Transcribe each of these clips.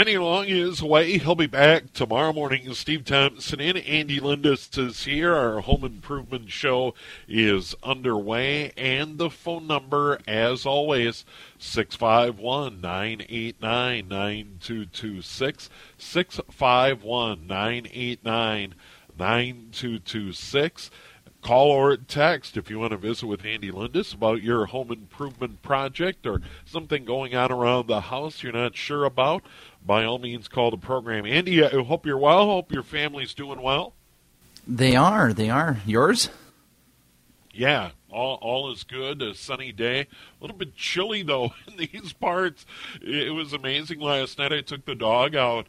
Denny Long is away. He'll be back tomorrow morning. Steve Thompson and Andy Lindus is here. Our home improvement show is underway. And the phone number, as always, 651 989 9226. 651 989 9226. Call or text if you want to visit with Andy Lindus about your home improvement project or something going on around the house you're not sure about. By all means, call the program. Andy, I hope you're well. Hope your family's doing well. They are. They are. Yours? Yeah, all, all is good. A sunny day. A little bit chilly, though, in these parts. It was amazing last night. I took the dog out,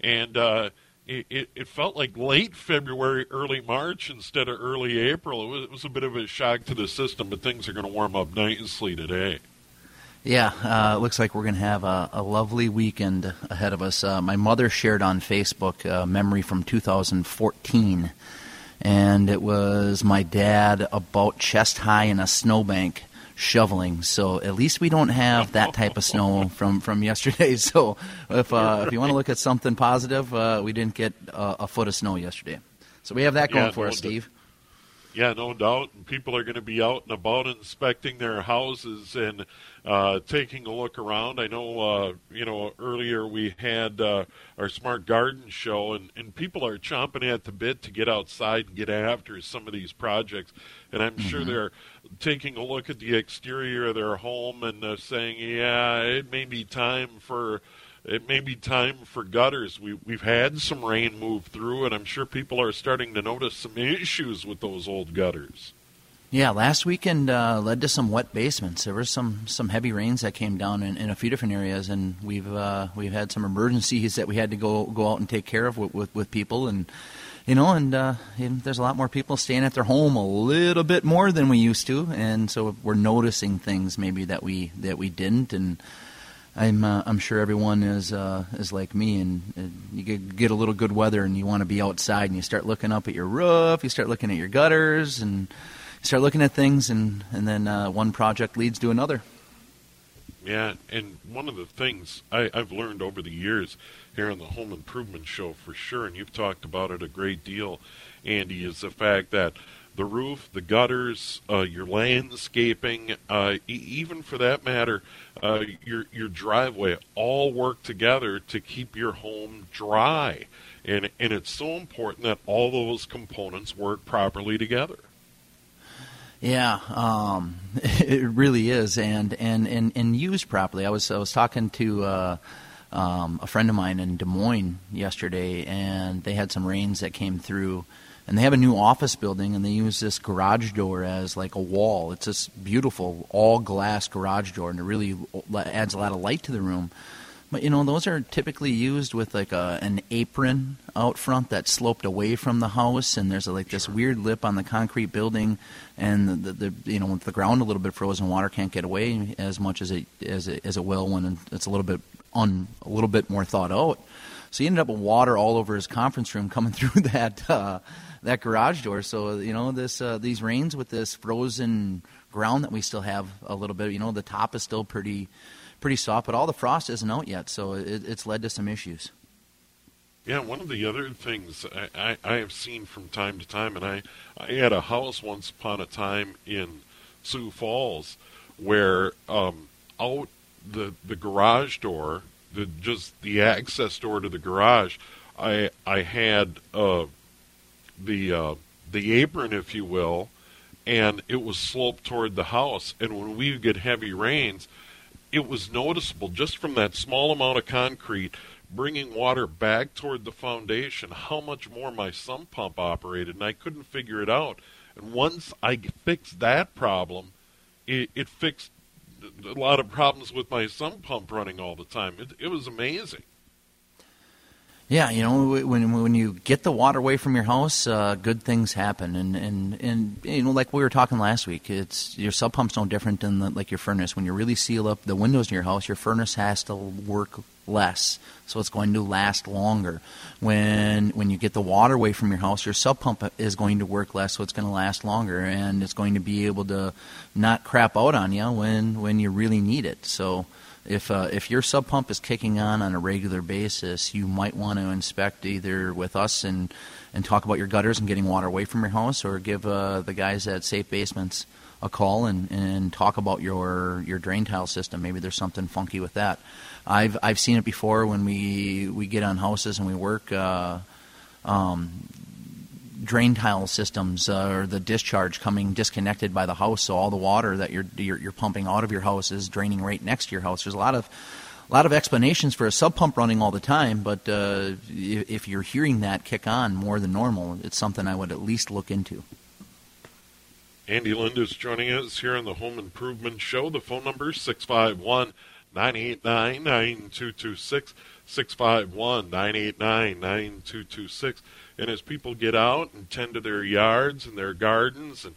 and uh, it, it, it, felt like late February, early March instead of early April. It was, it was a bit of a shock to the system, but things are going to warm up nicely today. Yeah, uh, looks like we're going to have a, a, lovely weekend ahead of us. Uh, my mother shared on Facebook a memory from 2014, and it was my dad about chest high in a snowbank shoveling. So at least we don't have that type of snow from, from yesterday. So if uh, if you want to look at something positive, uh, we didn't get a, a, foot of snow yesterday. So we have that going yeah, for us, Steve. Yeah, no doubt. People are going to be out and about inspecting their houses and uh, taking a look around. I know, uh, you know, earlier we had uh, our smart garden show, and, and people are chomping at the bit to get outside and get after some of these projects. And I'm mm-hmm. sure they're taking a look at the exterior of their home and uh, saying, "Yeah, it may be time for." It may be time for gutters. We, we've had some rain move through, and I'm sure people are starting to notice some issues with those old gutters. Yeah, last weekend uh, led to some wet basements. There were some some heavy rains that came down in, in a few different areas, and we've uh, we've had some emergencies that we had to go go out and take care of with with, with people, and you know, and, uh, and there's a lot more people staying at their home a little bit more than we used to, and so we're noticing things maybe that we that we didn't, and I'm uh, I'm sure everyone is uh, is like me, and, you get, get a little good weather, and you want to be outside, and you start looking up at your roof, you start looking at your gutters, and you start looking at things, and and then uh, one project leads to another. Yeah, and one of the things I, I've learned over the years here on the Home Improvement Show for sure, and you've talked about it a great deal, Andy, is the fact that the roof, the gutters, uh, your landscaping, uh, e- even for that matter, uh, your your driveway, all work together to keep your home dry, and and it's so important that all those components work properly together. Yeah, um, it really is, and, and, and, and used properly. I was I was talking to uh, um, a friend of mine in Des Moines yesterday, and they had some rains that came through, and they have a new office building, and they use this garage door as like a wall. It's this beautiful all glass garage door, and it really adds a lot of light to the room. But you know, those are typically used with like a, an apron out front that's sloped away from the house, and there's a, like this weird lip on the concrete building, and the, the, the you know with the ground a little bit frozen, water can't get away as much as it as it, as it will when it's a little bit on a little bit more thought out. So he ended up with water all over his conference room coming through that uh, that garage door. So you know this uh, these rains with this frozen ground that we still have a little bit. You know the top is still pretty pretty soft, but all the frost isn't out yet, so it, it's led to some issues. Yeah, one of the other things I, I, I, have seen from time to time, and I, I had a house once upon a time in Sioux Falls where um, out the the garage door, the just the access door to the garage, I I had uh, the uh, the apron, if you will, and it was sloped toward the house. And when we get heavy rains, it was noticeable just from that small amount of concrete bringing water back toward the foundation how much more my sump pump operated, and I couldn't figure it out. And once I fixed that problem, it, it fixed a lot of problems with my sump pump running all the time. It, it was amazing. Yeah, you know, when when you get the water away from your house, uh, good things happen, and, and and you know, like we were talking last week, it's your sub pump's no different than the, like your furnace. When you really seal up the windows in your house, your furnace has to work less, so it's going to last longer. When when you get the water away from your house, your sub pump is going to work less, so it's going to last longer, and it's going to be able to not crap out on you when when you really need it. So if uh, if your sub pump is kicking on on a regular basis, you might want to inspect either with us and and talk about your gutters and getting water away from your house, or give uh, the guys at Safe Basements a call and, and talk about your your drain tile system. Maybe there's something funky with that. I've I've seen it before when we we get on houses and we work. Uh, um, drain tile systems uh, or the discharge coming disconnected by the house, so all the water that you're, you're, you're pumping out of your house is draining right next to your house. There's a lot of a lot of explanations for a sub pump running all the time, but uh, if you're hearing that kick on more than normal, it's something I would at least look into. Andy Lindus joining us here on the Home Improvement Show. The phone number is 651 989 9226. 651 989 9226. And as people get out and tend to their yards and their gardens and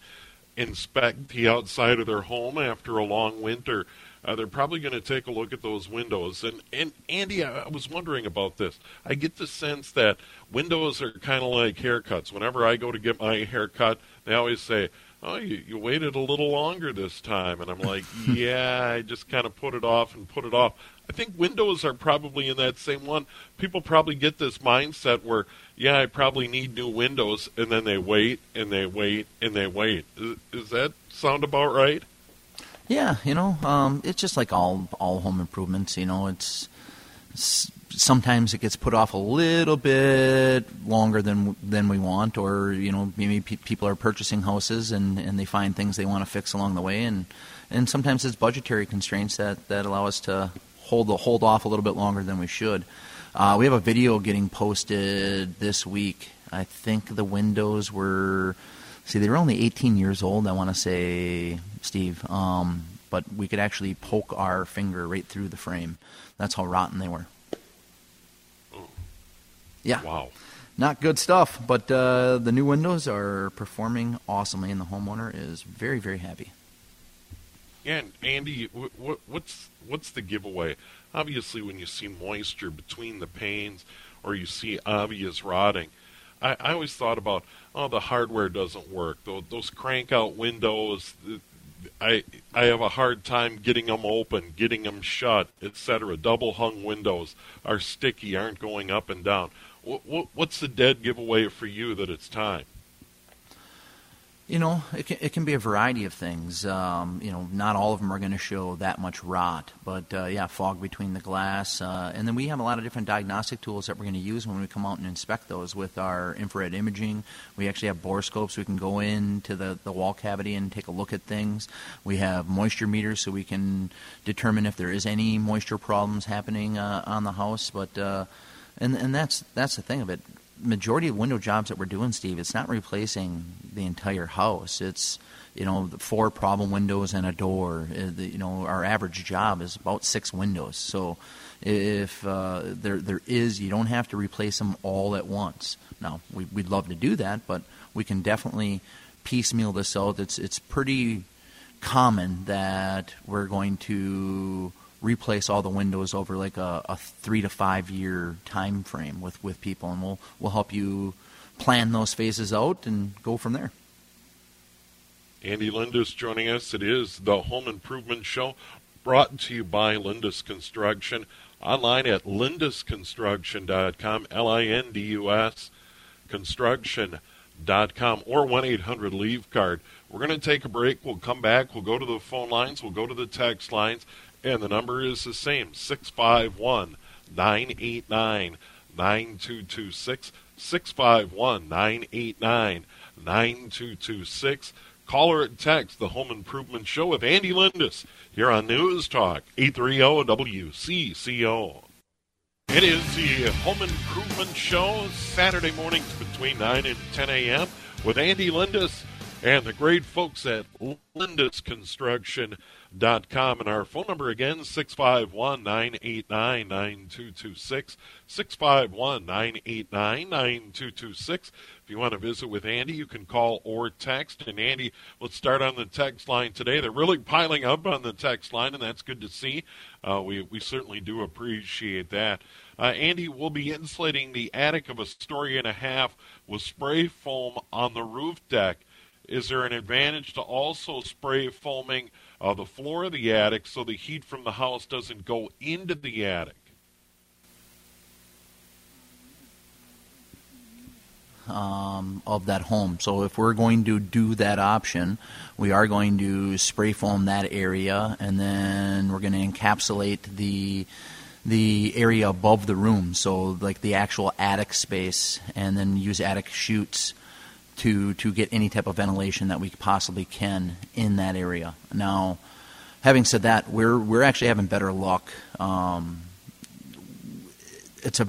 inspect the outside of their home after a long winter, uh, they're probably going to take a look at those windows. And, and Andy, I, I was wondering about this. I get the sense that windows are kind of like haircuts. Whenever I go to get my haircut, they always say, oh, you, you waited a little longer this time. And I'm like, yeah, I just kind of put it off and put it off. I think windows are probably in that same one. People probably get this mindset where, yeah, I probably need new windows, and then they wait and they wait and they wait. Is, does that sound about right? Yeah, you know, um, it's just like all all home improvements. You know, it's, it's sometimes it gets put off a little bit longer than than we want, or you know maybe pe- people are purchasing houses and, and they find things they want to fix along the way, and and sometimes it's budgetary constraints that, that allow us to hold the hold off a little bit longer than we should. Uh, we have a video getting posted this week. I think the windows were see they were only 18 years old. I want to say, Steve, um, but we could actually poke our finger right through the frame. That's how rotten they were. Yeah. Wow. Not good stuff, but uh, the new windows are performing awesomely, and the homeowner is very, very happy. Yeah, and Andy, what, what's what's the giveaway? Obviously, when you see moisture between the panes, or you see obvious rotting, I, I always thought about, oh, the hardware doesn't work. Those, those crank out windows, I I have a hard time getting them open, getting them shut, etc. Double hung windows are sticky, aren't going up and down. What, what's the dead giveaway for you that it's time? You know, it can, it can be a variety of things. Um, you know, not all of them are going to show that much rot, but uh, yeah, fog between the glass. Uh, and then we have a lot of different diagnostic tools that we're going to use when we come out and inspect those with our infrared imaging. We actually have borescopes. We can go into the, the wall cavity and take a look at things. We have moisture meters so we can determine if there is any moisture problems happening uh, on the house. But uh, and and that's that's the thing of it. Majority of window jobs that we're doing, Steve, it's not replacing the entire house. It's you know four problem windows and a door. Uh, you know our average job is about six windows. So if uh, there there is, you don't have to replace them all at once. Now we, we'd love to do that, but we can definitely piecemeal this out. It's it's pretty common that we're going to replace all the windows over like a, a three to five year time frame with, with people, and we'll we'll help you plan those phases out and go from there. Andy Lindus joining us. It is the Home Improvement Show, brought to you by Lindus Construction. Online at lindusconstruction.com, L-I-N-D-U-S, construction.com, or 1-800-LEAVE card. We're going to take a break. We'll come back. We'll go to the phone lines. We'll go to the text lines. And the number is the same 651 989 9226. 651 989 9226. Call or text the Home Improvement Show with Andy Lindus here on News Talk 830 WCCO. It is the Home Improvement Show Saturday mornings between 9 and 10 a.m. with Andy Lindus and the great folks at Lindus Construction com. And our phone number again, 651 989 9226. 651 989 9226. If you want to visit with Andy, you can call or text. And Andy, let's start on the text line today. They're really piling up on the text line, and that's good to see. Uh, we, we certainly do appreciate that. Uh, Andy, we'll be insulating the attic of a story and a half with spray foam on the roof deck. Is there an advantage to also spray foaming uh, the floor of the attic so the heat from the house doesn't go into the attic? Um, of that home. So if we're going to do that option, we are going to spray foam that area, and then we're going to encapsulate the the area above the room, so like the actual attic space, and then use attic chutes to to get any type of ventilation that we possibly can in that area. Now, having said that, we're we're actually having better luck. Um, it's a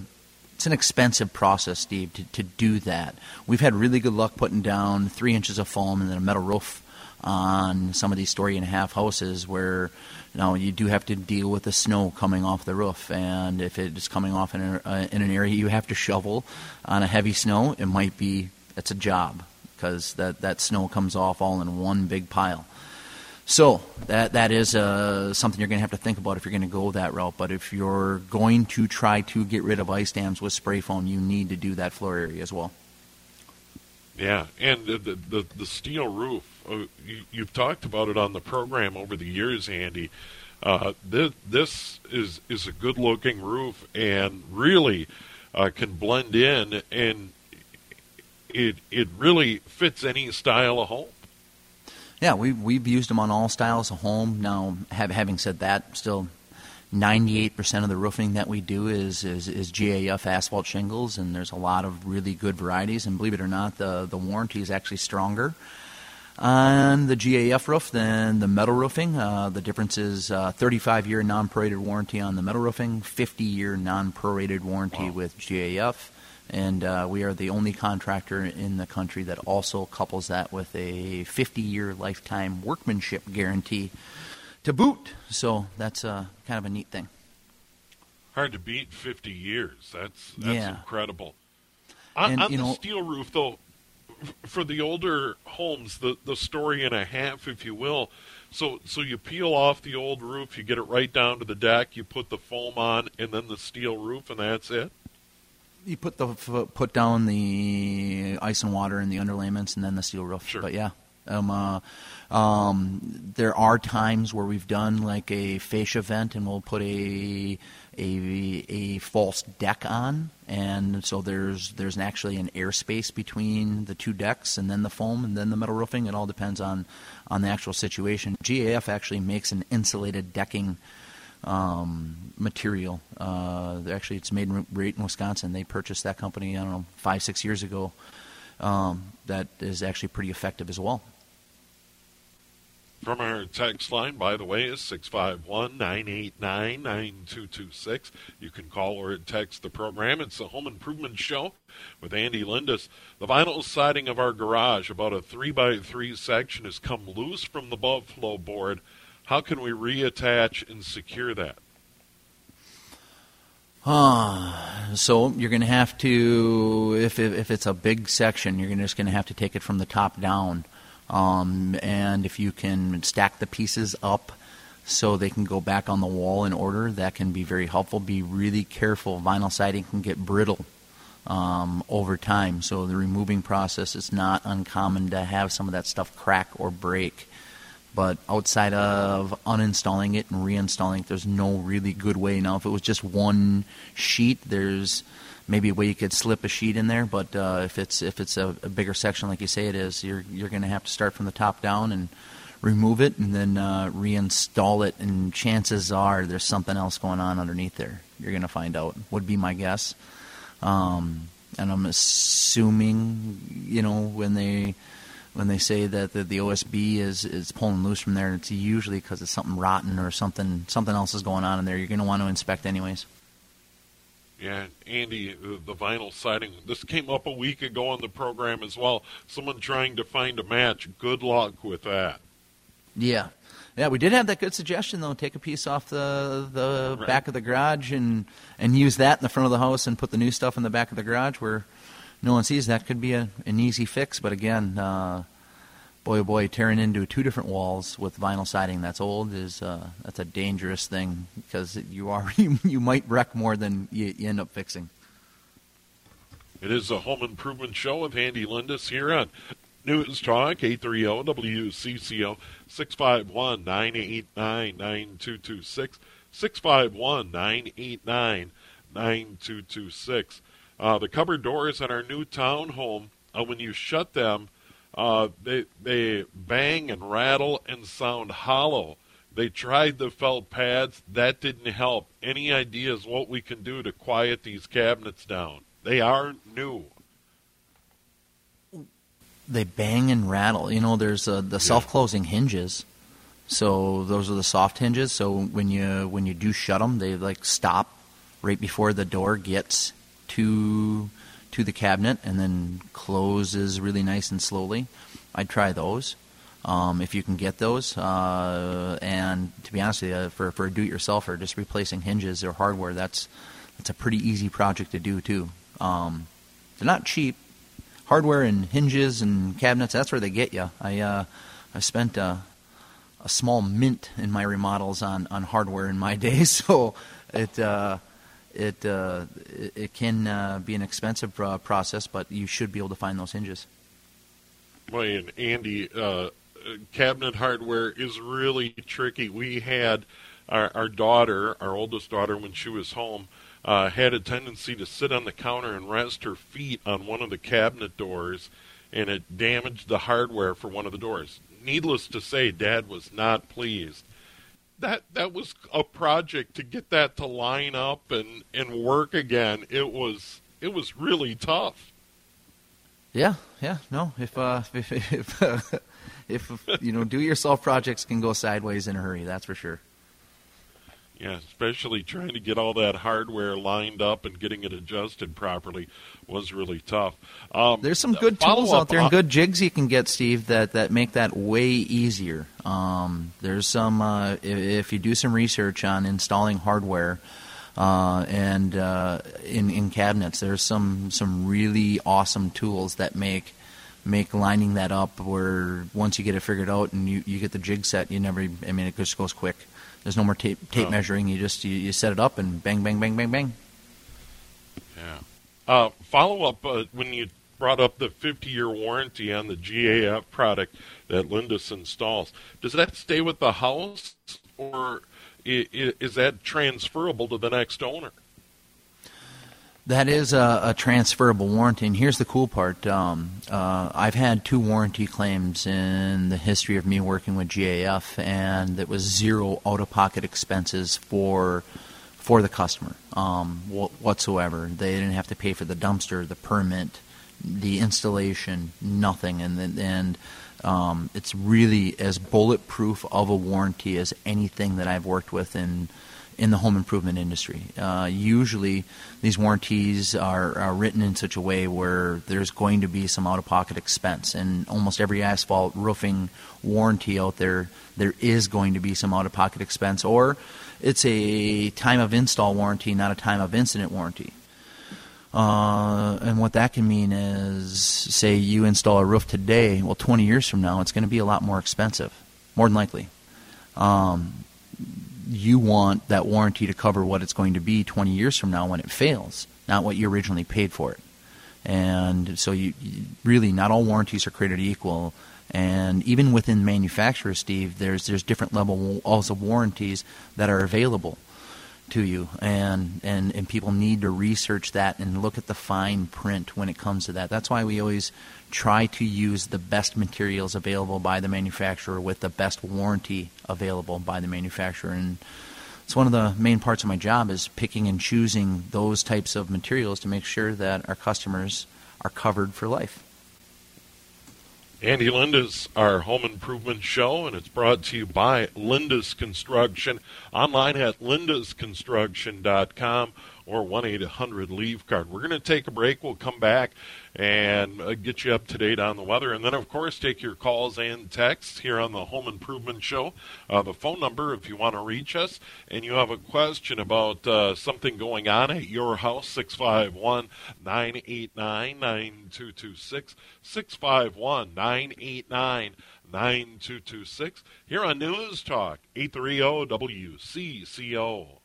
it's an expensive process, Steve, to, to do that. We've had really good luck putting down three inches of foam and then a metal roof on some of these story and a half houses where you know you do have to deal with the snow coming off the roof and if it is coming off in, a, uh, in an area you have to shovel on a heavy snow it might be it's a job because that, that snow comes off all in one big pile so that that is uh, something you're going to have to think about if you're going to go that route. But if you're going to try to get rid of ice dams with spray foam, you need to do that floor area as well. Yeah, and the the, the steel roof. Uh, you, you've talked about it on the program over the years, Andy. Uh, this, this is is a good looking roof and really uh, can blend in, and it it really fits any style of home. Yeah, we we've used them on all styles of home. Now, have, having said that, still 98% of the roofing that we do is, is, is GAF asphalt shingles, and there's a lot of really good varieties. And believe it or not, the, the warranty is actually stronger on the GAF roof than the metal roofing. Uh, the difference is uh, 35 year non prorated warranty on the metal roofing, 50 year non prorated warranty wow. with GAF and uh, we are the only contractor in the country that also couples that with a 50-year lifetime workmanship guarantee to boot. So that's uh, kind of a neat thing. Hard to beat 50 years. That's that's yeah. incredible. On, and, on the know, steel roof, though, for the older homes, the the story and a half, if you will. So so you peel off the old roof, you get it right down to the deck, you put the foam on, and then the steel roof, and that's it you put the put down the ice and water and the underlayments and then the steel roof. Sure. But yeah, um, uh, um, there are times where we've done like a fascia vent and we'll put a a, a false deck on, and so there's there's actually an airspace between the two decks, and then the foam, and then the metal roofing. It all depends on on the actual situation. GAF actually makes an insulated decking um, material. Uh, actually, it's made in Wisconsin. They purchased that company, I don't know, five, six years ago. Um, that is actually pretty effective as well. From our text line, by the way, is 651 989 9226. You can call or text the program. It's the Home Improvement Show with Andy Lindus. The vinyl siding of our garage, about a 3 by 3 section, has come loose from the above flow board how can we reattach and secure that? Uh, so you're going to have to, if, if, if it's a big section, you're just going to have to take it from the top down. Um, and if you can stack the pieces up so they can go back on the wall in order, that can be very helpful. Be really careful. Vinyl siding can get brittle um, over time, so the removing process is not uncommon to have some of that stuff crack or break. But outside of uninstalling it and reinstalling it, there's no really good way. Now, if it was just one sheet, there's maybe a way you could slip a sheet in there. But uh, if it's if it's a, a, bigger section like you say it is, you're you're going to have to start from the top down and remove it and then uh, reinstall it. And chances are there's something else going on underneath there. You're going to find out. Would be my guess. Um, and I'm assuming, you know, when they when they say that the, the OSB is, is pulling loose from there, it's usually because it's something rotten or something something else is going on in there. You're going to want to inspect anyways. Yeah, Andy, uh, the vinyl siding. This came up a week ago on the program as well. Someone trying to find a match. Good luck with that. Yeah, yeah, we did have that good suggestion though. Take a piece off the the right. back of the garage and and use that in the front of the house and put the new stuff in the back of the garage where no one sees that could be a, an easy fix. But again, uh, boy oh boy, tearing into two different walls with vinyl siding that's old is uh, that's a dangerous thing because you are you, you might wreck more than you, you, end up fixing. It is a home improvement show with Andy Lindus here on News Talk 830 WCCO 651 989 9226. 651 989 9226. Uh, the cupboard doors in our new townhome, uh, when you shut them, uh, they, they bang and rattle and sound hollow. They tried the felt pads. That didn't help. Any ideas what we can do to quiet these cabinets down? They are new they bang and rattle. You know, there's uh, the self-closing hinges. So those are the soft hinges. So when you when you do shut them, they like stop right before the door gets to to the cabinet, and then closes really nice and slowly. I'd try those um, if you can get those. Uh, and to be honest with you, for for a do-it-yourselfer, just replacing hinges or hardware, that's that's a pretty easy project to do too. Um, they're not cheap, hardware and hinges and cabinets. That's where they get you. I uh, I spent a, a small mint in my remodels on, on hardware in my day, so it uh, it, uh, it, can uh, be an expensive uh, process, but you should be able to find those hinges. Boy, and Andy, uh, cabinet hardware is really tricky. We had our, our daughter, our oldest daughter, when she was home uh, had a tendency to sit on the counter and rest her feet on one of the cabinet doors, and it damaged the hardware for one of the doors. Needless to say, Dad was not pleased. That that was a project to get that to line up and, and work again. It was it was really tough. Yeah, yeah, no. If uh, if if, uh, if you know, do-yourself projects can go sideways in a hurry. That's for sure. Yeah, especially trying to get all that hardware lined up and getting it adjusted properly was really tough. Um, There's some good tools out there and good jigs you can get, Steve, that, that make that way easier. Um, there's some, uh, if, if, you do some research on installing hardware uh, and uh, in, in cabinets, there's some, some really awesome tools that make make lining that up where once you get it figured out and you, you get the jig set, you never, I mean, it just goes quick. There's no more tape tape oh. measuring. You just you, you, set it up and bang bang bang bang bang. Yeah. Uh, follow up uh, when you brought up the 50 year warranty on the GAF product that Lindus installs. Does that stay with the house or is that transferable to the next owner? That is a, a, transferable warranty, and here's the cool part. Um, uh, I've had two warranty claims in the history of me working with GAF, and it was zero out-of-pocket expenses for for the customer um, whatsoever. They didn't have to pay for the dumpster, the permit, the installation, nothing, and and um, it's really as bulletproof of a warranty as anything that I've worked with in in the home improvement industry. Uh, usually, these warranties are, are, written in such a way where there's going to be some out of pocket expense. And almost every asphalt roofing warranty out there, there is going to be some out of pocket expense, or it's a time of install warranty, not a time of incident warranty. Uh, and what that can mean is, say you install a roof today, well, 20 years from now, it's going to be a lot more expensive, more than likely. Um, you want that warranty to cover what it's going to be 20 years from now when it fails, not what you originally paid for it. And so you, you really not all warranties are created equal. And even within manufacturers, Steve, there's there's different levels of warranties that are available to you, and, and and people need to research that and look at the fine print when it comes to that. That's why we always try to use the best materials available by the manufacturer with the best warranty available by the manufacturer. And it's one of the main parts of my job is picking and choosing those types of materials to make sure that our customers are covered for life. Andy Lindus our home improvement show, and it's brought to you by Lindus Construction. Online at lindusconstruction.com or 1 800 Leave Card. We're going to take a break. We'll come back and uh, get you up to date on the weather. And then, of course, take your calls and texts here on the Home Improvement Show. Uh, the phone number, if you want to reach us and you have a question about uh, something going on at your house, 651 989 9226. 651 989 9226. Here on News Talk, 830 WCCO.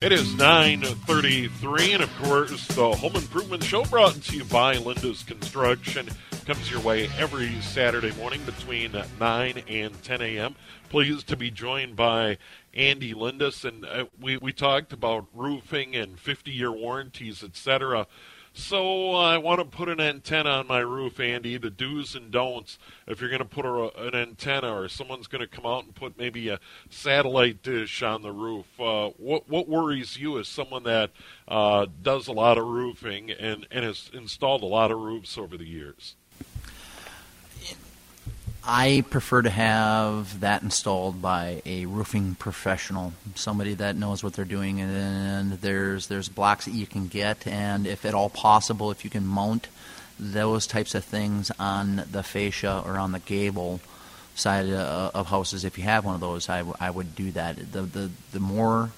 It is 9.33, and of course, the Home Improvement Show brought to you by Lindus Construction. comes your way every Saturday morning between 9 and 10 a.m. Pleased to be joined by Andy Lindus, and uh, we, we talked about roofing and 50 year warranties, etc. So uh, I want to put an antenna on my roof, Andy. The do's and don'ts. If you're going to put a, an antenna, or someone's going to come out and put maybe a satellite dish on the roof, uh, what what worries you as someone that uh, does a lot of roofing and and has installed a lot of roofs over the years? I prefer to have that installed by a roofing professional, somebody that knows what they're doing. And there's there's blocks that you can get, and if at all possible, if you can mount those types of things on the fascia or on the gable side uh, of houses, if you have one of those, I, w- I would do that. The, the the more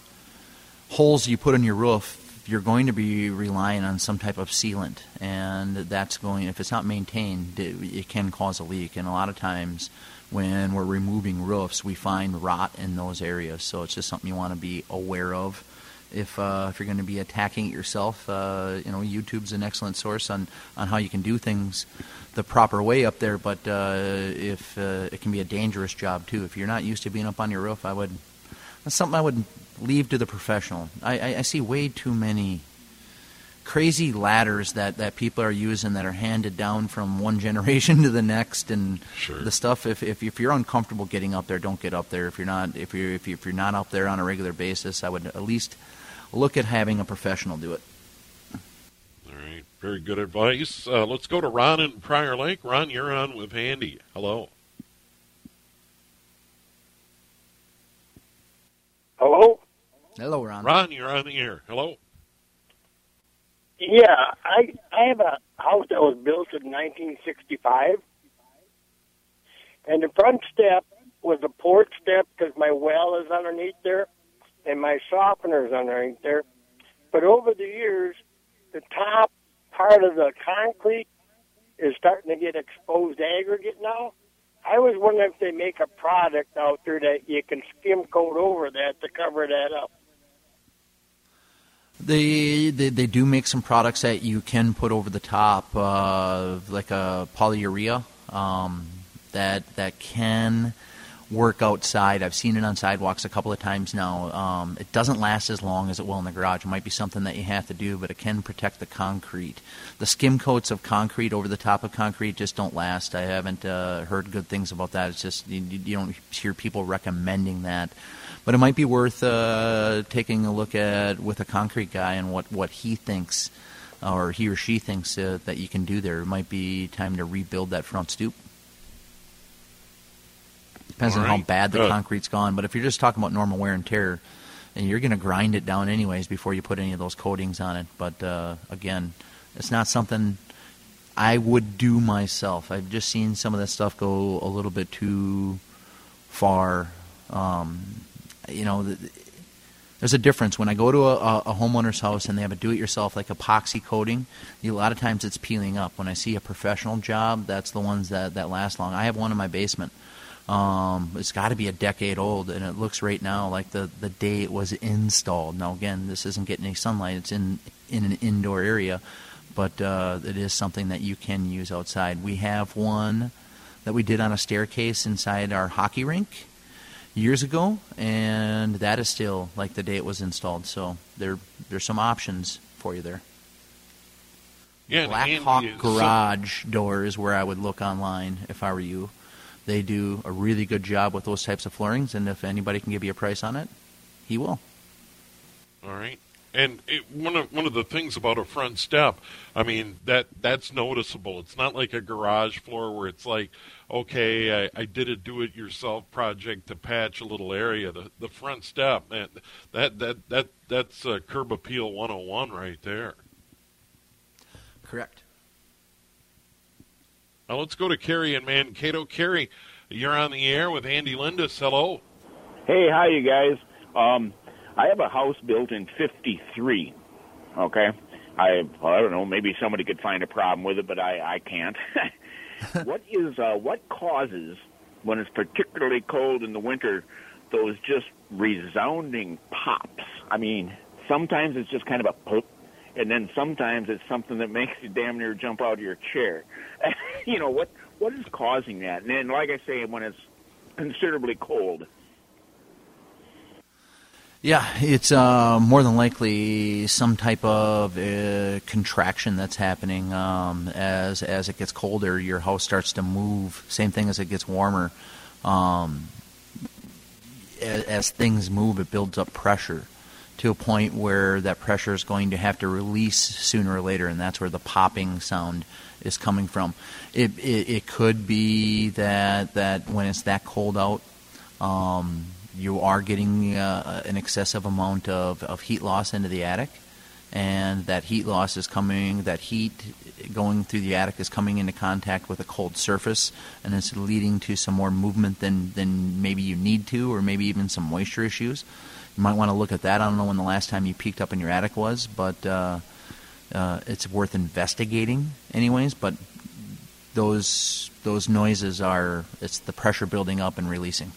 holes you put in your roof, you're going to be relying on some type of sealant, and that's going. If it's not maintained, it, it can cause a leak. And a lot of times, when we're removing roofs, we find rot in those areas. So it's just something you want to be aware of. If uh, if you're going to be attacking it yourself, uh, you know YouTube's an excellent source on on how you can do things the proper way up there. But uh, if uh, it can be a dangerous job too, if you're not used to being up on your roof, I would that's something I would leave to the professional. I, I, I see way too many crazy ladders that, that people are using that are handed down from one generation to the next and Sure. the stuff if, if if you're uncomfortable getting up there don't get up there if you're not if you're if, you, if you're not up there on a regular basis I would at least look at having a professional do it All right, very good advice. Uh, let's go to Ron in Prior Lake. Ron, you're on with Andy Hello. Hello? Hello Ron Ron, you're on the air. Hello. Yeah, I I have a house that was built in 1965, and the front step was a porch step because my well is underneath there, and my softener is underneath there. But over the years, the top part of the concrete is starting to get exposed aggregate now. I was wondering if they make a product out there that you can skim coat over that to cover that up. They, they they do make some products that you can put over the top, uh, like a polyurea um, that that can work outside. I've seen it on sidewalks a couple of times now. Um, it doesn't last as long as it will in the garage. It might be something that you have to do, but it can protect the concrete. The skim coats of concrete over the top of concrete just don't last. I haven't uh, heard good things about that. It's just you, you don't hear people recommending that. But it might be worth uh, taking a look at with a concrete guy and what, what he thinks or he or she thinks uh, that you can do there. It might be time to rebuild that front stoop. Depends All on how bad the concrete's gone. But if you're just talking about normal wear and tear, and you're going to grind it down anyways before you put any of those coatings on it. But uh, again, it's not something I would do myself. I've just seen some of that stuff go a little bit too far. Um, you know, th- there's a difference when I go to a, a a homeowner's house and they have a do-it-yourself like epoxy coating. A lot of times it's peeling up. When I see a professional job, that's the ones that that last long. I have one in my basement. Um, it's got to be a decade old, and it looks right now like the, the day it was installed. Now, again, this isn't getting any sunlight; it's in in an indoor area, but uh, it is something that you can use outside. We have one that we did on a staircase inside our hockey rink years ago, and that is still like the day it was installed. So there there's some options for you there. Yeah, Black Hawk so- Garage door is where I would look online if I were you. They do a really good job with those types of floorings, and if anybody can give you a price on it, he will. All right. And it, one of one of the things about a front step, I mean that that's noticeable. It's not like a garage floor where it's like, okay, I, I did a do-it-yourself project to patch a little area. The the front step, man, that that that that's uh, curb appeal 101 right there. Correct. Now let's go to Kerry and Mankato. Kerry, you're on the air with Andy Lindus. Hello. Hey, hi, you guys. Um, I have a house built in '53. Okay, I well, I don't know. Maybe somebody could find a problem with it, but I I can't. what is uh, what causes when it's particularly cold in the winter those just resounding pops? I mean, sometimes it's just kind of a pop, and then sometimes it's something that makes you damn near jump out of your chair. you know what what is causing that? And then, like I say, when it's considerably cold. Yeah, it's uh, more than likely some type of uh, contraction that's happening um, as as it gets colder. Your house starts to move. Same thing as it gets warmer. Um, as, as things move, it builds up pressure to a point where that pressure is going to have to release sooner or later, and that's where the popping sound is coming from. It it, it could be that that when it's that cold out. Um, you are getting uh, an excessive amount of, of heat loss into the attic, and that heat loss is coming, that heat going through the attic is coming into contact with a cold surface, and it's leading to some more movement than, than maybe you need to, or maybe even some moisture issues. You might want to look at that. I don't know when the last time you peeked up in your attic was, but uh, uh, it's worth investigating, anyways. But those those noises are it's the pressure building up and releasing.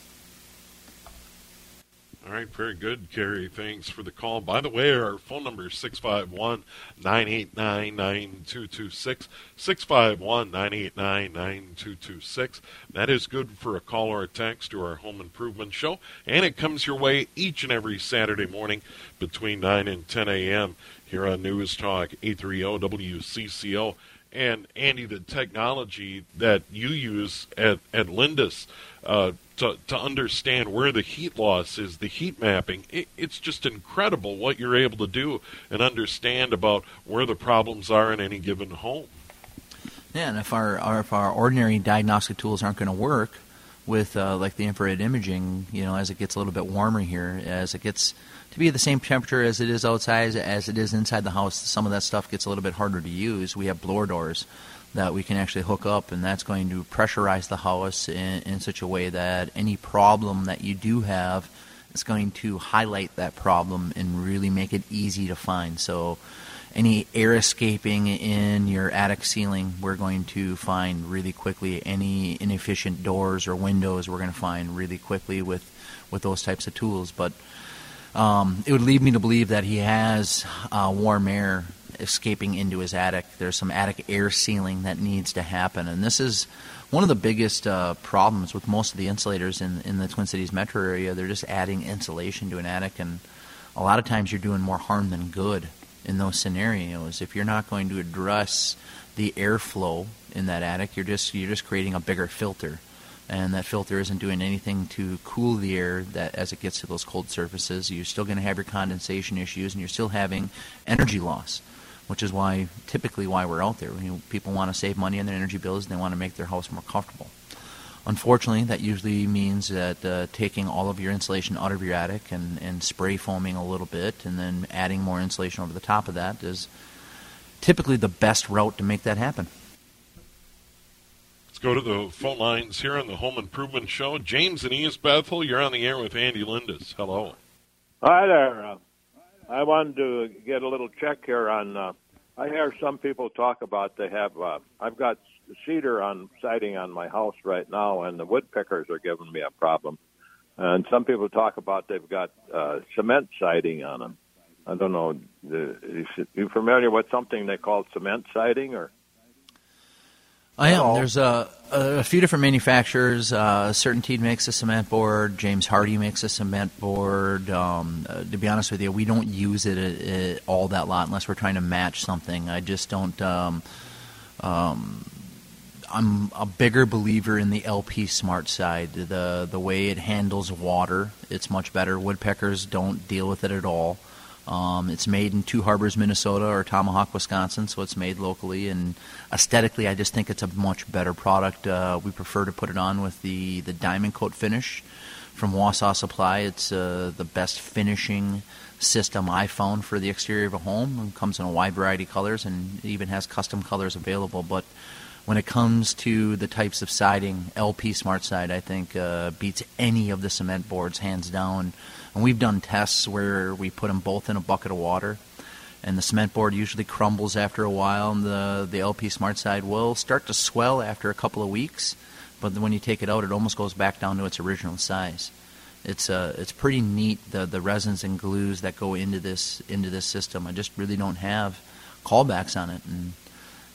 Right, very good, Gary. Thanks for the call. By the way, our phone number is 651 989 9226. 651 989 9226. That is good for a call or a text to our home improvement show, and it comes your way each and every Saturday morning between 9 and 10 a.m. here on News Talk 830 WCCO. And Andy, the technology that you use at, at Lindus, uh, to, to understand where the heat loss is, the heat mapping. It, it's just incredible what you're able to do and understand about where the problems are in any given home. Yeah, and if our, our if our ordinary diagnostic tools aren't going to work with uh, like the infrared imaging, you know, as it gets a little bit warmer here, as it gets to be the same temperature as it is outside as it is inside the house, some of that stuff gets a little bit harder to use. We have blower doors that we can actually hook up, and that's going to pressurize the house in, in such a way that any problem that you do have is going to highlight that problem and really make it easy to find. So, any air escaping in your attic ceiling, we're going to find really quickly. Any inefficient doors or windows, we're going to find really quickly with, with those types of tools. But um, it would lead me to believe that he has uh, warm air escaping into his attic. There's some attic air sealing that needs to happen, and this is one of the biggest uh, problems with most of the insulators in in the Twin Cities metro area. They're just adding insulation to an attic, and a lot of times you're doing more harm than good in those scenarios. If you're not going to address the airflow in that attic, you're just you're just creating a bigger filter and that filter isn't doing anything to cool the air that as it gets to those cold surfaces you're still going to have your condensation issues and you're still having energy loss which is why typically why we're out there. You know, people want to save money on their energy bills and they want to make their house more comfortable. Unfortunately, that usually means that uh, taking all of your insulation out of your attic and, and spray foaming a little bit and then adding more insulation over the top of that is typically the best route to make that happen. Go to the phone lines here on the Home Improvement Show. James and East Bethel, you're on the air with Andy Lindus. Hello. Hi there. Uh, I wanted to get a little check here on uh, I hear some people talk about they have. Uh, I've got cedar on siding on my house right now, and the woodpeckers are giving me a problem. And some people talk about they've got uh, cement siding on them. I don't know. The, is you familiar with something they call cement siding, or? I am. There's a, a few different manufacturers. Uh, CertainTeed makes a cement board. James Hardie makes a cement board. Um, uh, to be honest with you, we don't use it uh, uh, all that lot unless we're trying to match something. I just don't. Um, um, I'm a bigger believer in the LP SmartSide. The the way it handles water, it's much better. Woodpeckers don't deal with it at all. Um, it's made in Two Harbors, Minnesota, or Tomahawk, Wisconsin, so it's made locally. And aesthetically, I just think it's a much better product. Uh, we prefer to put it on with the, the Diamond Kote finish from Wausau Supply. It's uh, the best finishing system I found for the exterior of a home. It comes in a wide variety of colors and even has custom colors available. But when it comes to the types of siding, LP SmartSide, I think, uh, beats any of the cement boards hands down. And we've done tests where we put them both in a bucket of water, and the cement board usually crumbles after a while, and the, the LP SmartSide will start to swell after a couple of weeks, but when you take it out, it almost goes back down to its original size. it's uh, it's pretty neat the the resins and glues that go into this into this system. I just really don't have callbacks on it, and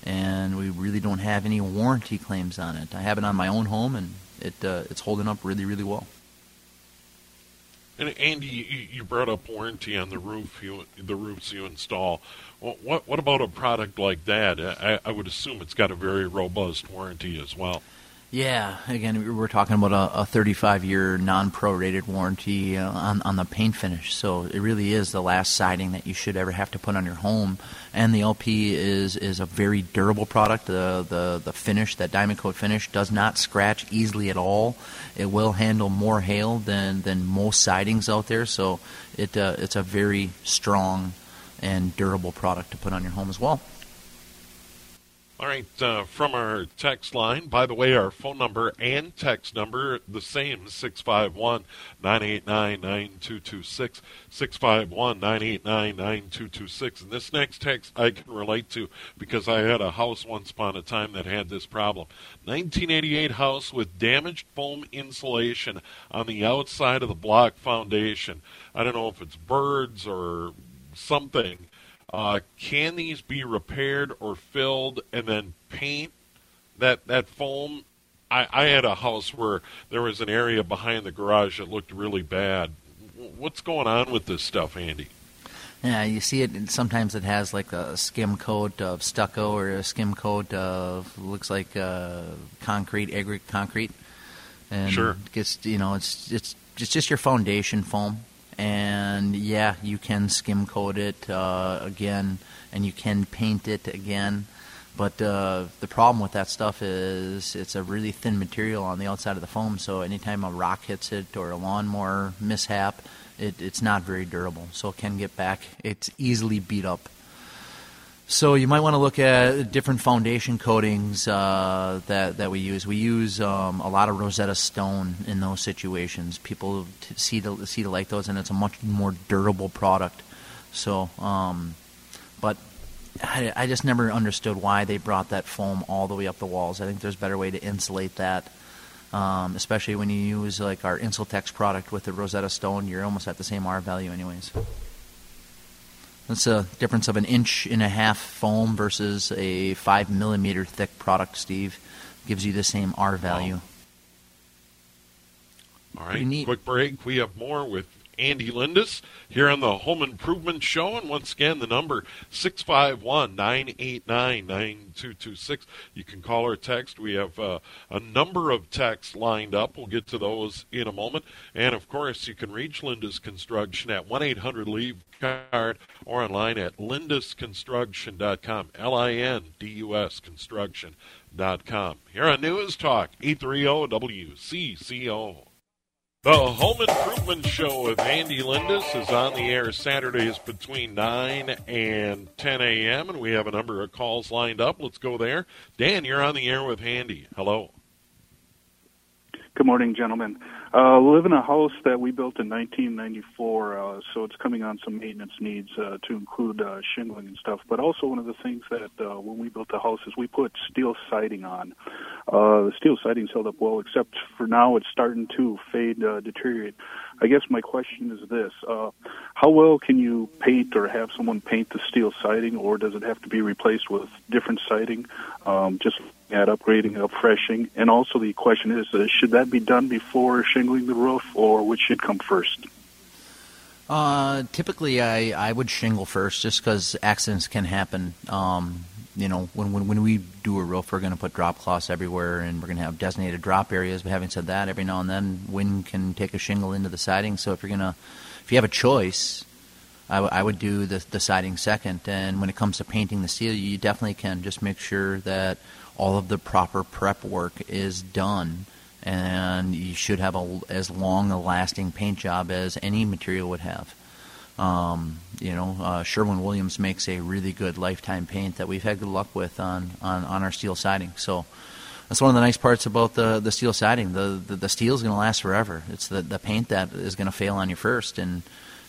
and we really don't have any warranty claims on it. I have it on my own home, and it uh, it's holding up really really well. And Andy, you brought up warranty on the roof, you, the roofs you install. What what about a product like that? I, I would assume it's got a very robust warranty as well. Yeah, again, we're talking about a, a 35-year non-prorated warranty uh, on on the paint finish. So it really is the last siding that you should ever have to put on your home. And the LP is is a very durable product. The the the finish, that Diamond Kote finish, does not scratch easily at all. It will handle more hail than than most sidings out there. So it uh, it's a very strong and durable product to put on your home as well. All right, uh, from our text line, by the way, our phone number and text number the same 651 989 9226. 651 989 9226. And this next text I can relate to because I had a house once upon a time that had this problem. 1988 house with damaged foam insulation on the outside of the block foundation. I don't know if it's birds or something uh, can these be repaired or filled and then paint that that foam? I, I had a house where there was an area behind the garage that looked really bad. What's going on with this stuff, Andy? Yeah, you see it. Sometimes it has like a skim coat of stucco or a skim coat of looks like uh, concrete, aggregate concrete, and sure. it gets you know it's it's it's just your foundation foam and yeah, you can skim coat it uh, again, and you can paint it again. But uh, the problem with that stuff is it's a really thin material on the outside of the foam. So anytime a rock hits it or a lawnmower mishap, it, it's not very durable. So it can get back. It's easily beat up. So you might want to look at different foundation coatings uh, that that we use. We use um, a lot of Rosetta Stone in those situations. People see to see to like those, and it's a much more durable product. So, um, but I, I, just never understood why they brought that foam all the way up the walls. I think there's a better way to insulate that. Um, especially when you use like our Insultex product with the Rosetta Stone, you're almost at the same R value, anyways. That's a difference of an inch and a half foam versus a five millimeter thick product, Steve. Gives you the same R value. All right, quick break. We have more with Andy Lindus here on the Home Improvement Show. And once again, the number 651 989 9226. You can call or text. We have uh, a number of texts lined up. We'll get to those in a moment. And of course, you can reach Lindus Construction at 1 800 Leaf Guard or online at lindusconstruction.com. L I N D U S construction.com. Here on News Talk, 830 WCCO. The Home Improvement Show with Andy Lindus is on the air Saturdays between 9 and 10 a.m., and we have a number of calls lined up. Let's go there. Dan, you're on the air with Andy. Hello. Good morning, gentlemen. Uh, live in a house that we built in 1994, uh, so it's coming on some maintenance needs uh, to include uh, shingling and stuff. But also, one of the things that uh, when we built the house is we put steel siding on. Uh, the steel siding's held up well, except for now it's starting to fade, uh, deteriorate. I guess my question is this: uh, How well can you paint or have someone paint the steel siding, or does it have to be replaced with different siding? Um, just at upgrading, and upfreshing, and also the question is, uh, should that be done before shingling the roof, or which should come first? Uh, typically, I, I would shingle first, just because accidents can happen. Um, you know, when, when when we do a roof, we're going to put drop cloths everywhere, and we're going to have designated drop areas. But having said that, every now and then, wind can take a shingle into the siding. So if you're gonna, if you have a choice, I, w- I would do the the siding second. And when it comes to painting the steel, you definitely can just make sure that all of the proper prep work is done, and you should have a, as long a lasting paint job as any material would have. Um, you know, uh, Sherwin Williams makes a really good lifetime paint that we've had good luck with on, on, on our steel siding. So that's one of the nice parts about the, the steel siding. The, the, the steel is going to last forever. It's the, the paint that is going to fail on you first. And,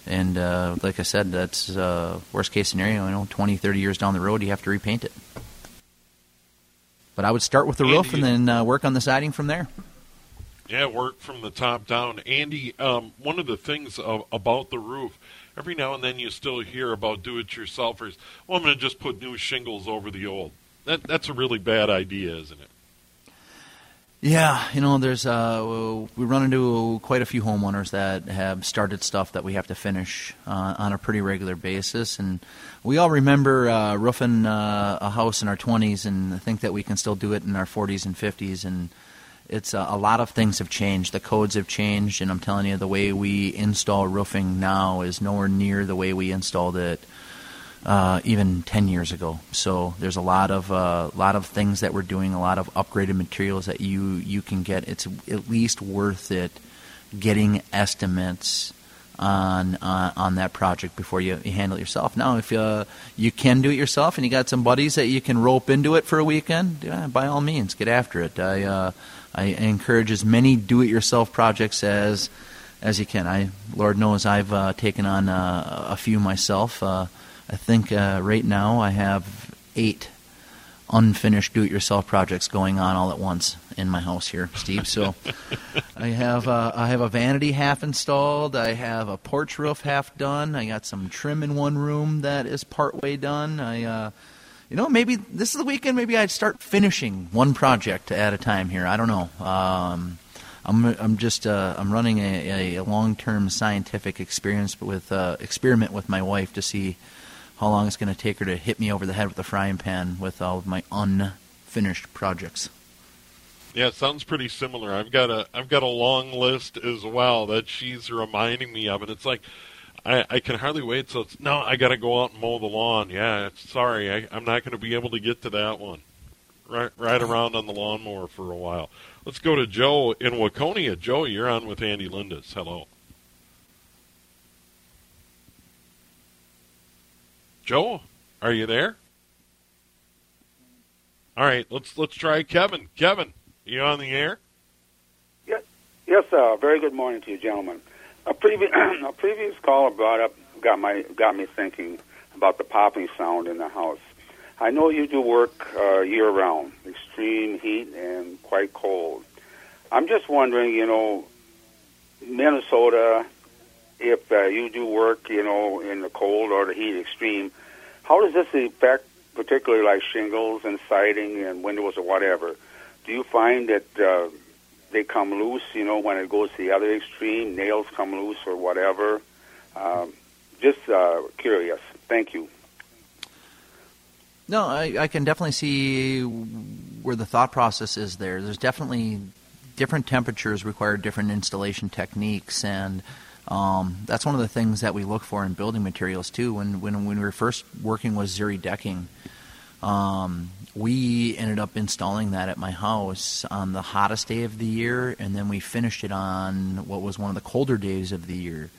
and uh, like I said, that's uh, worst case scenario. You know, 20, 30 years down the road, you have to repaint it. But I would start with the roof and then uh, work on the siding from there. Yeah, work from the top down. Andy, um, one of the things of, about the roof, every now and then you still hear about do-it-yourselfers. Well, I'm going to just put new shingles over the old. That that's a really bad idea, isn't it? Yeah, you know, there's uh, we run into quite a few homeowners that have started stuff that we have to finish uh, on a pretty regular basis, and we all remember uh, roofing uh, a house in our 20s and think that we can still do it in our 40s and 50s, and it's uh, a lot of things have changed. The codes have changed, and I'm telling you, the way we install roofing now is nowhere near the way we installed it uh, even 10 years ago. So there's a lot of uh, lot of things that we're doing, a lot of upgraded materials that you you can get. It's at least worth it getting estimates on uh, on that project before you, handle it yourself. Now, if uh, you can do it yourself and you got some buddies that you can rope into it for a weekend, yeah, by all means, get after it. I uh, I encourage as many do-it-yourself projects as as you can. I Lord knows I've uh, taken on uh, a few myself. I think uh, right now I have eight unfinished do-it-yourself projects going on all at once in my house here, Steve. So I have uh, I have a vanity half installed. I have a porch roof half done. I got some trim in one room that is partway done. I uh, you know maybe this is the weekend. Maybe I'd start finishing one project at a time here. I don't know. Um, I'm I'm just uh, I'm running a, a long-term scientific experience with uh, experiment with my wife to see how long it's going to take her to hit me over the head with a frying pan with all of my unfinished projects. Yeah, it sounds pretty similar. I've got a I've got a long list as well that she's reminding me of, and it's like I, I can hardly wait. So it's no, I got to go out and mow the lawn. Yeah, sorry, I, I'm not going to be able to get to that one. Right, right around on the lawnmower for a while. Let's go to Joe in Waconia. Joe, you're on with Andy Lindus. Hello. Joe, are you there? All right, let's let's try Kevin. Kevin, you on the air? Yes, yes, sir. Very good morning to you, gentlemen. A previous a previous caller brought up got my got me thinking about the popping sound in the house. I know you do work uh, year round, extreme heat and quite cold. I'm just wondering, you know, Minnesota, if uh, you do work, you know, in the cold or the heat extreme, how does this affect, particularly like shingles and siding and windows or whatever? Do you find that uh, they come loose, you know, when it goes to the other extreme, nails come loose or whatever? Um, just uh, curious. Thank you. No, I, I can definitely see where the thought process is there. There's definitely different temperatures require different installation techniques, and um, that's one of the things that we look for in building materials too. When when, when we were first working with Zuri decking, um, we ended up installing that at my house on the hottest day of the year, and then we finished it on what was one of the colder days of the year.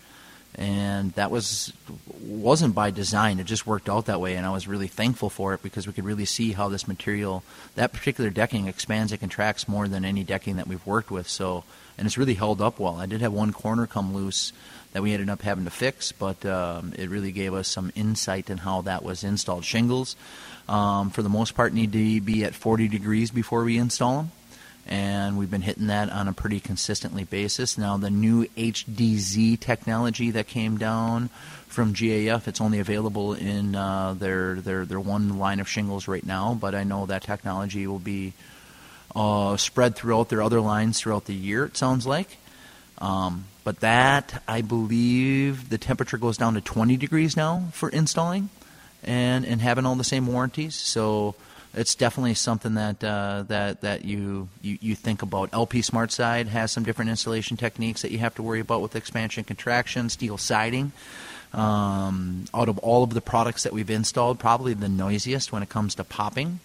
And that was wasn't by design; it just worked out that way, and I was really thankful for it because we could really see how this material, that particular decking, expands and contracts more than any decking that we've worked with. So and it's really held up well. I did have one corner come loose that we ended up having to fix, but um, it really gave us some insight in how that was installed. Shingles, um, for the most part, need to be at 40 degrees before we install them, and we've been hitting that on a pretty consistently basis. Now, the new HDZ technology that came down from GAF, it's only available in uh, their, their their one line of shingles right now, but I know that technology will be uh, spread throughout their other lines throughout the year, it sounds like. Um, but that, I believe, the temperature goes down to 20 degrees now for installing and, and having all the same warranties. So it's definitely something that uh, that that you, you you think about. LP SmartSide has some different installation techniques that you have to worry about with expansion, contraction, steel siding. Um, out of all of the products that we've installed, probably the noisiest when it comes to popping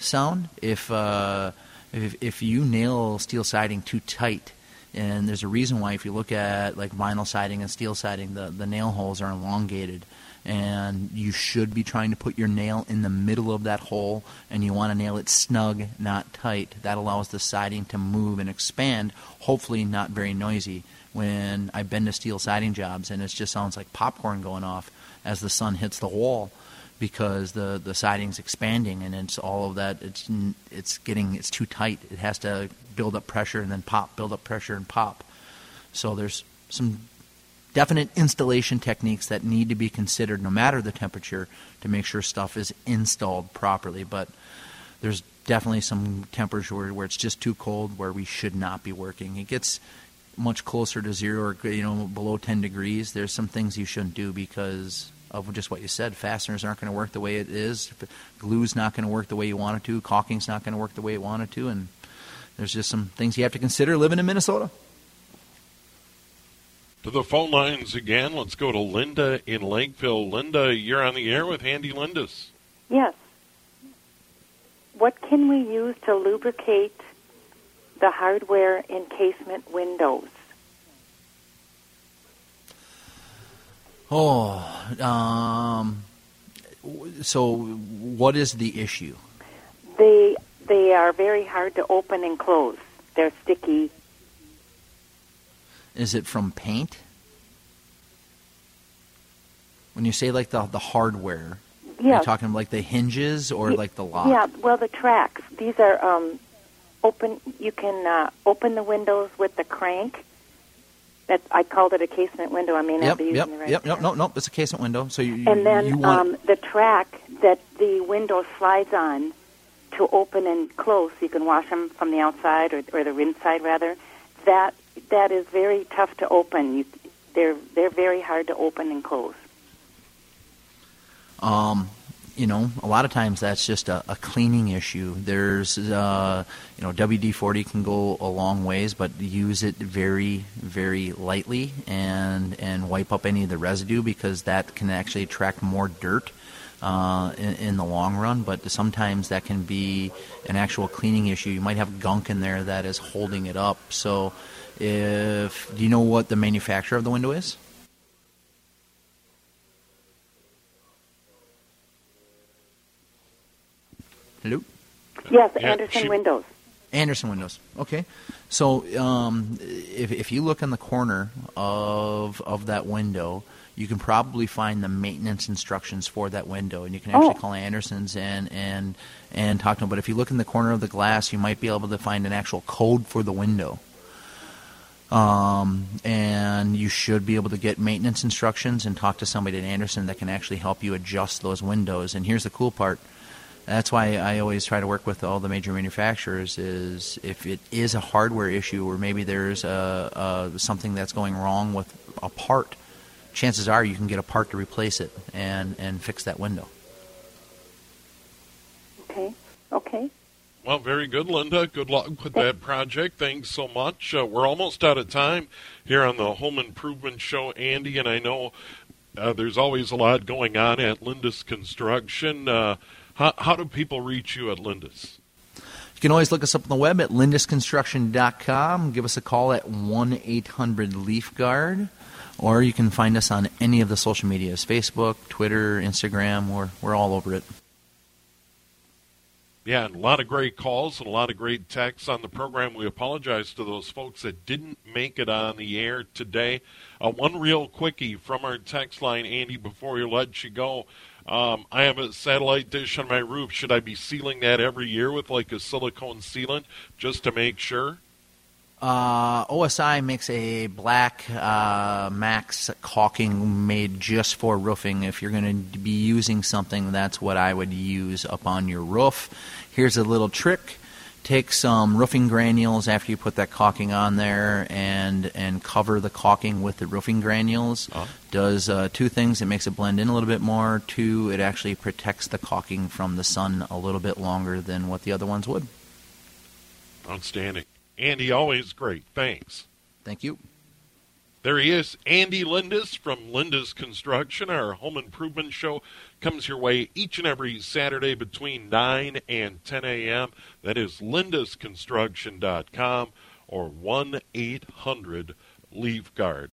sound. If uh, if, if you nail steel siding too tight, and there's a reason why if you look at like vinyl siding and steel siding, the, the nail holes are elongated. And you should be trying to put your nail in the middle of that hole, and you want to nail it snug, not tight. That allows the siding to move and expand, hopefully not very noisy. When I've been to steel siding jobs, and it just sounds like popcorn going off as the sun hits the wall, because the the siding's expanding and it's all of that it's it's getting it's too tight. It has to build up pressure and then pop, build up pressure and pop. So there's some definite installation techniques that need to be considered no matter the temperature to make sure stuff is installed properly. But there's definitely some temperatures where, where it's just too cold where we should not be working. It gets much closer to zero or you know below 10 degrees. There's some things you shouldn't do because of just what you said. Fasteners aren't going to work the way it is. Glue's not going to work the way you want it to. Caulking's not going to work the way you want it to. And there's just some things you have to consider living in Minnesota. To the phone lines again. Let's go to Linda in Lakeville. Linda, you're on the air with Andy Lindus. Yes. What can we use to lubricate the hardware in casement windows? Oh, um, so what is the issue? They they are very hard to open and close. They're sticky. Is it from paint? When you say like the the hardware, yeah. are talking like the hinges or Ye- like the lock? Yeah, well, the tracks. These are um, open. You can uh, open the windows with the crank. That I called it a casement window. I may not Yep, be using yep, the right yep, no, term. no, no. It's a casement window. So you, you And then you want um, the track that the window slides on to open and close, so you can wash them from the outside or, or the inside rather. That that is very tough to open. You, they're they're very hard to open and close. um, you know, a lot of times that's just a, a cleaning issue. There's, uh, you know, WD-40 can go a long ways, but use it very, very lightly and and wipe up any of the residue because that can actually attract more dirt uh, in, in the long run. But sometimes that can be an actual cleaning issue. You might have gunk in there that is holding it up. So, if do you know what the manufacturer of the window is? Hello. Yes, Yeah, Andersen she- windows. Andersen windows. Okay, so um, if if you look in the corner of of that window, you can probably find the maintenance instructions for that window, and you can actually Oh. call Andersen's and and and talk to them. But if you look in the corner of the glass, you might be able to find an actual code for the window. Um, and you should be able to get maintenance instructions and talk to somebody at Andersen that can actually help you adjust those windows. And here's the cool part. That's why I always try to work with all the major manufacturers. Is if it is a hardware issue or maybe there's a, a something that's going wrong with a part, chances are you can get a part to replace it and and fix that window. Okay. Okay. Well, very good, Linda. Good luck with that project. Thanks so much. Uh, we're almost out of time here on the Home Improvement Show, Andy, and I know uh, there's always a lot going on at Lindus Construction. Uh, how, how do people reach you at Lindus? You can always look us up on the web at lindusconstruction.com. Give us a call at 1 800 Leaf Guard. Or you can find us on any of the social medias Facebook, Twitter, Instagram. We're, we're all over it. Yeah, and a lot of great calls and a lot of great texts on the program. We apologize to those folks that didn't make it on the air today. Uh, one real quickie from our text line, Andy, before we let you go. Um, I have a satellite dish on my roof. Should I be sealing that every year with like a silicone sealant just to make sure? Uh, OSI makes a black uh, Max caulking made just for roofing. If you're going to be using something, that's what I would use up on your roof. Here's a little trick. Take some roofing granules after you put that caulking on there and and cover the caulking with the roofing granules. Oh. Does uh, two things. It makes it blend in a little bit more. Two, it actually protects the caulking from the sun a little bit longer than what the other ones would. Outstanding. Andy, always great. Thanks. Thank you. There he is, Andy Lindus from Lindus Construction. Our home improvement show comes your way each and every Saturday between 9 and 10 a.m. That is lindusconstruction.com or 1 800 Leaf Guard.